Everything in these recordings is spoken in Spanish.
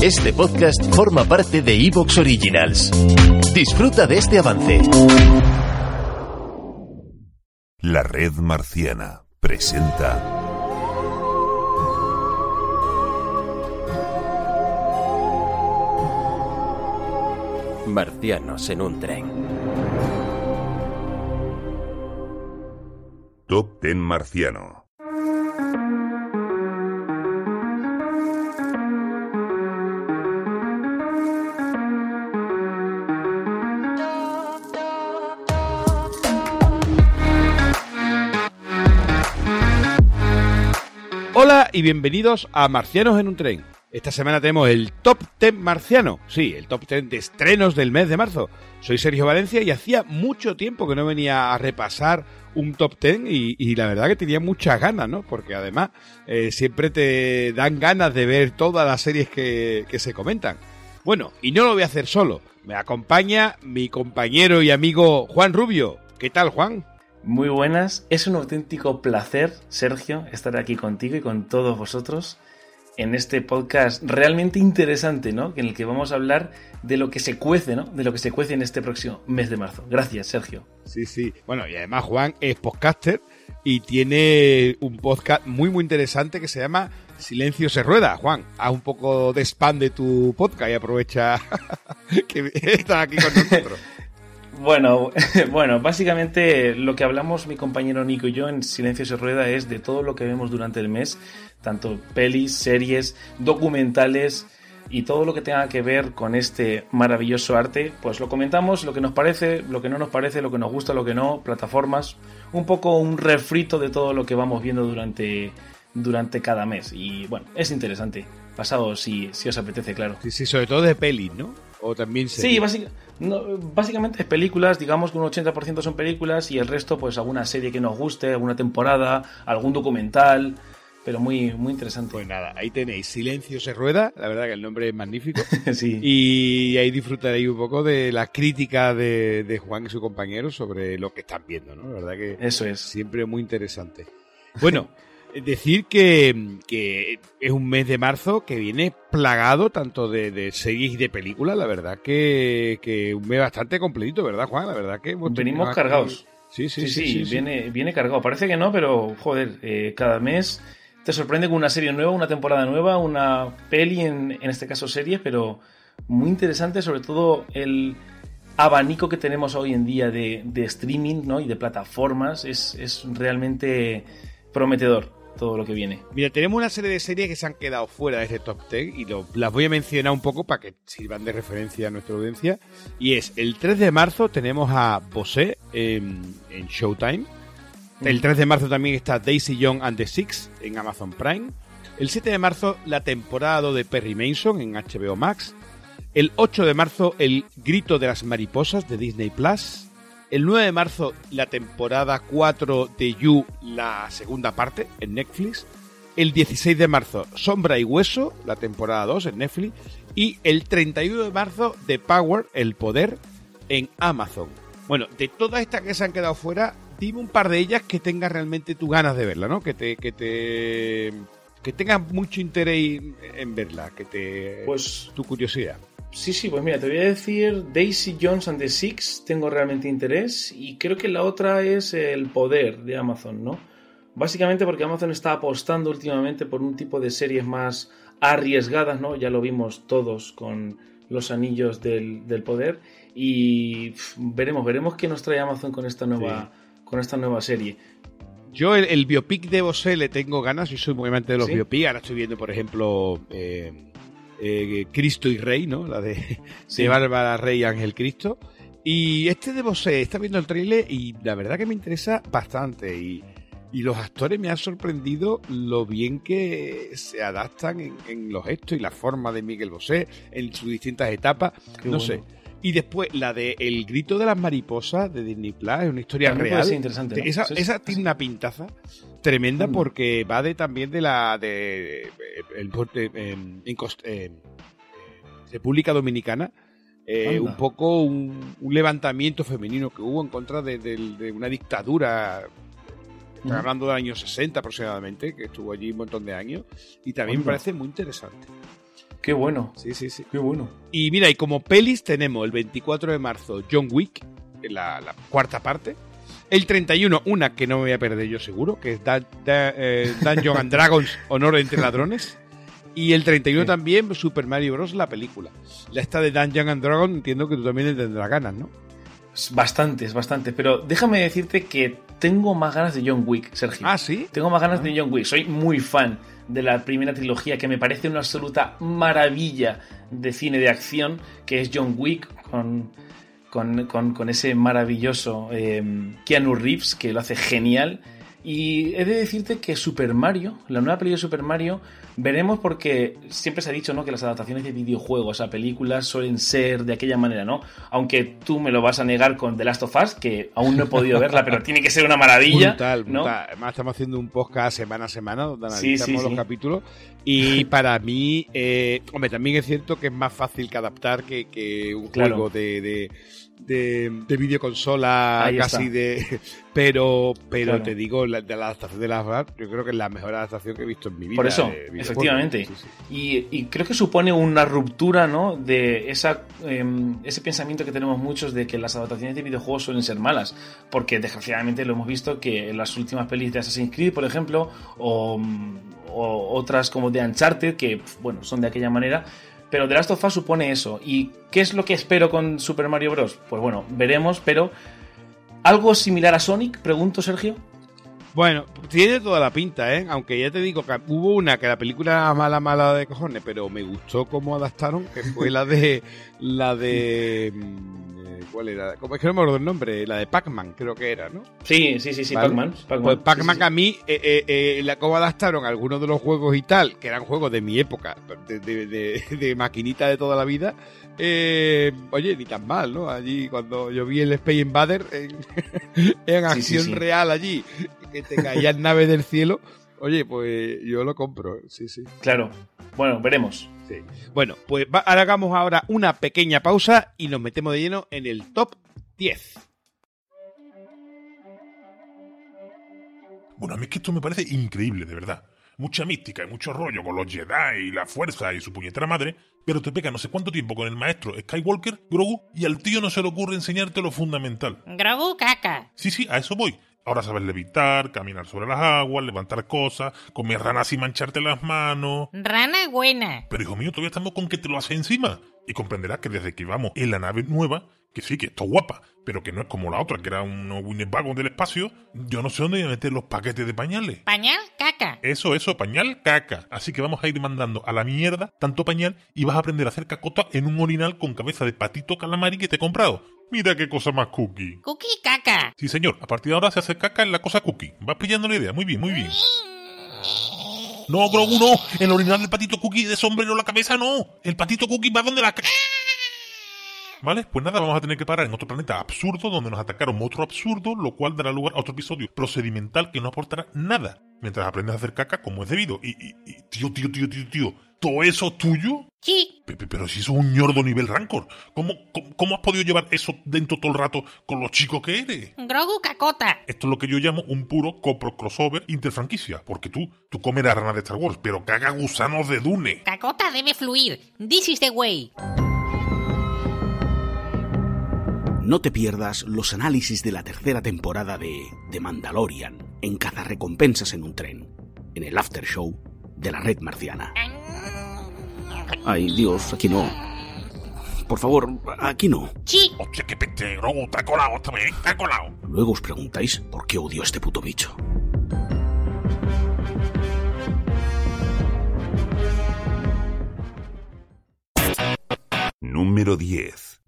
Este podcast forma parte de Evox Originals. Disfruta de este avance. La red marciana presenta Marcianos en un tren. Top Ten Marciano. Y bienvenidos a Marcianos en un tren. Esta semana tenemos el Top 10 marciano, sí, el Top 10 de estrenos del mes de marzo. Soy Sergio Valencia y hacía mucho tiempo que no venía a repasar un Top 10 y, la verdad que tenía muchas ganas, ¿no? Porque además eh, siempre te dan ganas de ver todas las series que se comentan. Bueno, y no lo voy a hacer solo. Me acompaña mi compañero y amigo Juan Rubio. ¿Qué tal, Juan? Muy buenas, es un auténtico placer, Sergio, estar aquí contigo y con todos vosotros en este podcast realmente interesante, ¿no? En el que vamos a hablar de lo que se cuece, ¿no? De lo que se cuece en este próximo mes de marzo. Gracias, Sergio. Sí, sí. Bueno, y además Juan es podcaster y tiene un podcast muy, muy interesante que se llama Silencio se rueda. Juan, haz un poco de spam de tu podcast y aprovecha que estás aquí con nosotros. Bueno, bueno, básicamente lo que hablamos mi compañero Nico y yo en Silencio se rueda es de todo lo que vemos durante el mes, tanto pelis, series, documentales y todo lo que tenga que ver con este maravilloso arte, pues lo comentamos, lo que nos parece, lo que no nos parece, lo que nos gusta, lo que no, plataformas, un poco un refrito de todo lo que vamos viendo durante, durante cada mes. Y bueno, es interesante. Pasado si, si os apetece, claro. Sí, sí, sobre todo de pelis, ¿no? O también series. Sí, básicamente. No, básicamente es películas, digamos que un 80% son películas y el resto pues alguna serie que nos guste, alguna temporada, algún documental, pero muy, muy interesante. Pues nada, ahí tenéis Silencio se rueda, la verdad que el nombre es magnífico. sí. Y ahí disfrutaréis un poco de la crítica de, de Juan y su compañero sobre lo que están viendo, ¿no? La verdad que Eso es. siempre muy interesante. Bueno, decir que, que es un mes de marzo que viene plagado tanto de, de series y de películas, la verdad que, que un mes bastante completito, ¿verdad, Juan? La verdad que Venimos cargados. Sí, sí, Sí, sí. sí, sí, sí. viene, viene cargado. Parece que no, pero joder, eh, cada mes te sorprende con una serie nueva, una temporada nueva, una peli, en, en este caso series, pero muy interesante, sobre todo el abanico que tenemos hoy en día de, de streaming ¿no? y de plataformas. Es, es realmente prometedor todo lo que viene. Mira, tenemos una serie de series que se han quedado fuera de este top 10 y lo- las voy a mencionar un poco para que sirvan de referencia a nuestra audiencia. Y es, el 3 de marzo tenemos a Bosé en, en Showtime. El 3 de marzo también está Daisy Young and the Six en Amazon Prime. El 7 de marzo la temporada 2 de Perry Mason en HBO Max. El 8 de marzo el Grito de las Mariposas de Disney Plus. El 9 de marzo la temporada 4 de You, la segunda parte en Netflix. El 16 de marzo Sombra y Hueso, la temporada 2 en Netflix. Y el 31 de marzo The Power, El Poder, en Amazon. Bueno, de todas estas que se han quedado fuera, dime un par de ellas que tengas realmente tu ganas de verla, ¿no? Que te, que te, que tengas mucho interés en verla, que te, Pues tu curiosidad. Sí, sí, pues mira, te voy a decir Daisy Jones and the Six, tengo realmente interés y creo que la otra es El Poder de Amazon, ¿no? Básicamente porque Amazon está apostando últimamente por un tipo de series más arriesgadas, ¿no? Ya lo vimos todos con los anillos del, del poder y veremos, veremos qué nos trae Amazon con esta nueva, con esta nueva serie. Yo el, el biopic de Bosé le tengo ganas, yo soy muy amante de los ¿Sí? biopic, ahora estoy viendo, por ejemplo, eh, eh, Cristo y Rey, ¿no? La de, Sí. de Bárbara Rey y Ángel Cristo. Y este de Bosé, está viendo el trailer y la verdad que me interesa bastante. Y, y los actores me han sorprendido lo bien que se adaptan en, en los gestos y la forma de Miguel Bosé en sus distintas etapas. Qué no bueno. sé. Y después la de El grito de las mariposas de Disney Plus, es una historia También puede real. ser interesante, ¿no? Esa, Sí, sí, esa sí. tiene una pintaza tremenda porque va de también de la de, el, en Cost- en República Dominicana eh, un poco un, un levantamiento femenino que hubo en contra de, de- de una dictadura hablando del año 60 aproximadamente que estuvo allí un montón de años y también me parece muy interesante Qué bueno. Sí, sí, sí. Qué bueno. Y mira, y como pelis tenemos el 24 de marzo John Wick, la, la cuarta parte. El 31, una que no me voy a perder yo seguro, que es Dan- Da- eh, Dungeons and Dragons, Honor entre Ladrones. Y el 31 Sí. también Super Mario Bros. la película. La esta de Dungeons and Dragons entiendo que tú también le tendrás ganas, ¿no? Bastantes, bastantes. Pero déjame decirte que tengo más ganas de John Wick, Sergio. Ah, sí. Tengo más ganas de John Wick. Soy muy fan de la primera trilogía, que me parece una absoluta maravilla de cine de acción, que es John Wick, con, con, con- con ese maravilloso eh, Keanu Reeves, que lo hace genial. Y he de decirte que Super Mario, la nueva película de Super Mario, veremos porque siempre se ha dicho ¿no? que las adaptaciones de videojuegos a películas suelen ser de aquella manera, ¿no? Aunque tú me lo vas a negar con The Last of Us, que aún no he podido verla, pero tiene que ser una maravilla. Brutal, ¿no? brutal. Además, estamos haciendo un podcast semana a semana donde Sí, analizamos sí, los sí. capítulos. Y para mí, eh, hombre, también es cierto que es más fácil que adaptar que, que un Claro. juego de, de, de, de videoconsola Ahí casi está. de. Pero, pero Claro. te digo, la, de la adaptación de las yo creo que es la mejor adaptación que he visto en mi vida. Por eso, efectivamente. Sí, sí. Y, y creo que supone una ruptura, ¿no? De esa, em, ese pensamiento que tenemos muchos de que las adaptaciones de videojuegos suelen ser malas. Porque desgraciadamente lo hemos visto que en las últimas pelis de Assassin's Creed, por ejemplo, o, mm, o otras como de Uncharted, que, bueno, son de aquella manera. Pero The Last of Us supone eso. ¿Y qué es lo que espero con Super Mario Bros? Pues bueno, veremos, pero. ¿Algo similar a Sonic? Pregunto, Sergio. Bueno, tiene toda la pinta, ¿eh? Aunque ya te digo que hubo una que la película era mala, mala de cojones, pero me gustó cómo adaptaron, que fue la de. La de. eh, ¿Cuál era? ¿Cómo es que no me acuerdo el nombre? La de Pac-Man, creo que era, ¿no? Sí, sí, sí, sí, ¿Vale? Pac-Man. Pues Pac-Man sí, sí. a mí, eh, eh, eh, la, cómo adaptaron algunos de los juegos y tal, que eran juegos de mi época, de, de, de- de maquinita de toda la vida, eh, oye, ni tan mal, ¿no? Allí cuando yo vi el Space Invader en, en Sí, sí, acción sí. real allí, que te caían naves del cielo, oye, pues yo lo compro, ¿eh? sí, sí. Claro. Bueno, veremos. Sí. Bueno, pues va- ahora hagamos ahora una pequeña pausa y nos metemos de lleno en el top 10. Bueno, a mí es que esto me parece increíble, de verdad. Mucha mística y mucho rollo con los Jedi y la fuerza y su puñetera madre, pero te pega no sé cuánto tiempo con el maestro Skywalker, Grogu, y al tío no se le ocurre enseñarte lo fundamental. Grogu caca. Sí, sí, a eso voy. Ahora sabes levitar, caminar sobre las aguas, levantar cosas, comer ranas y mancharte las manos. Rana buena. Pero hijo mío, todavía estamos con que te lo hace encima. Y comprenderás que desde que vamos en la nave nueva, que sí, que está guapa, pero que no es como la otra, que era un Winnebago del espacio, yo no sé dónde voy a meter los paquetes de pañales. Pañal caca. Eso, eso, pañal, caca. Así que vamos a ir mandando a la mierda tanto pañal y vas a aprender a hacer cacota en un orinal con cabeza de patito calamari que te he comprado. Mira qué cosa más cookie. Cookie caca. Sí, señor, a partir de ahora se hace caca en la cosa cookie. Vas pillando la idea, muy bien, muy bien. No, Grogu, no. El orinal del patito cookie de sombrero en la cabeza, no. El patito cookie va donde la... ¿Vale? Pues nada, vamos a tener que parar en otro planeta absurdo donde nos atacaron monstruos absurdos, lo cual dará lugar a otro episodio procedimental que no aportará nada mientras aprendes a hacer caca como es debido. Y, y- y- tío, tío, tío, tío, tío, ¿todo eso es tuyo? Sí. Pepe, pero si sos un ñordo nivel rancor, ¿cómo, cómo, cómo has podido llevar eso dentro todo el rato con lo chico que eres? Grogu cacota. Esto es lo que yo llamo un puro copro crossover interfranquicia, porque tú, tú comerás ranas de Star Wars, pero caga gusanos de Dune. Cacota debe fluir. This is the way. No te pierdas los análisis de la tercera temporada de The Mandalorian en Cazarrecompensas en un tren, en el after show de la red marciana. Ay, Dios, aquí no. Por favor, aquí no. Sí. Hostia, qué peste, Grogu, te ha colado esta vez, te ha colado. Luego os preguntáis por qué odio a este puto bicho. Número 10.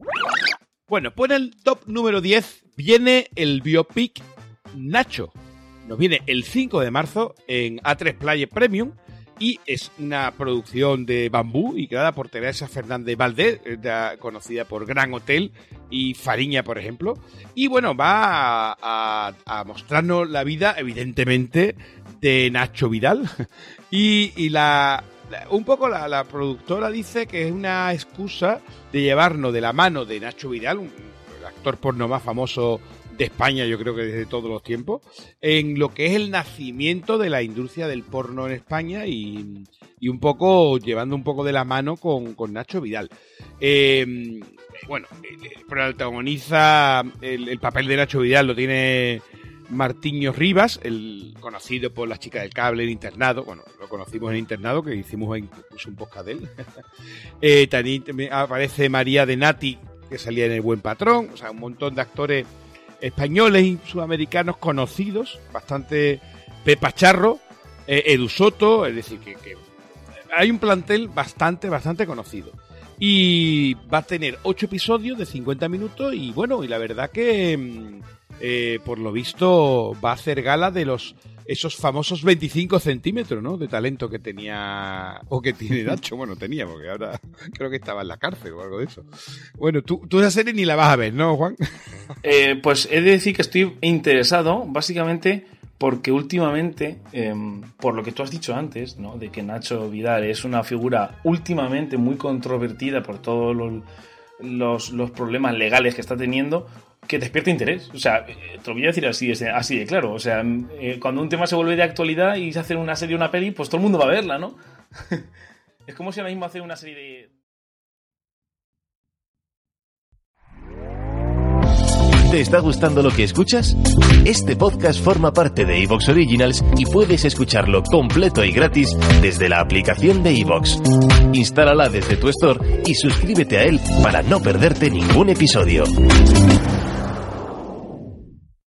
Bueno, pues en el top número 10 viene el biopic Nacho. Nos viene el 5 de marzo en A3 Player Premium y es una producción de bambú y creada por Teresa Fernández Valdés, eh, da- conocida por Gran Hotel y Fariña, por ejemplo. Y bueno, va a, a- a mostrarnos la vida, evidentemente, de Nacho Vidal. y, la- un poco la, la productora dice que es una excusa de llevarnos de la mano de Nacho Vidal, un, el actor porno más famoso de España, yo creo que desde todos los tiempos, en lo que es el nacimiento de la industria del porno en España y, un poco llevando un poco de la mano con, con Nacho Vidal. Eh, bueno, el- protagoniza el, el papel de Nacho Vidal, lo tiene Martiño Rivas, el conocido por las chicas del cable en internado. Bueno, lo conocimos en internado, que hicimos incluso un podcast de él. Eh, también aparece María de Nati, que salía en El Buen Patrón. O sea, un montón de actores españoles y sudamericanos conocidos, bastante Pepa Charro, eh, Edu Soto, es decir, que, hay un plantel bastante, bastante conocido. Y va a tener ocho episodios de 50 minutos y bueno, y la verdad que mm, eh, por lo visto va a hacer gala de los esos famosos 25 centímetros, ¿no? De talento que tenía o que tiene Nacho. Bueno, tenía, porque ahora creo que estaba en la cárcel o algo de eso. Bueno, tú, tú esa serie ni la vas a ver, ¿no, Juan? Eh, pues he de decir que estoy interesado, básicamente, porque últimamente, eh, por lo que tú has dicho antes, ¿no? de que Nacho Vidal es una figura últimamente muy controvertida por todos los, los problemas legales que está teniendo, que despierta interés. O sea, eh, te lo voy a decir así, así de claro. O sea, eh, cuando un tema se vuelve de actualidad y se hace una serie o una peli, pues todo el mundo va a verla, ¿no? es como si ahora mismo hace una serie de... ¿Te está gustando lo que escuchas? Este podcast forma parte de Evox Originals y puedes escucharlo completo y gratis desde la aplicación de Evox. Instálala desde tu store y suscríbete a él para no perderte ningún episodio.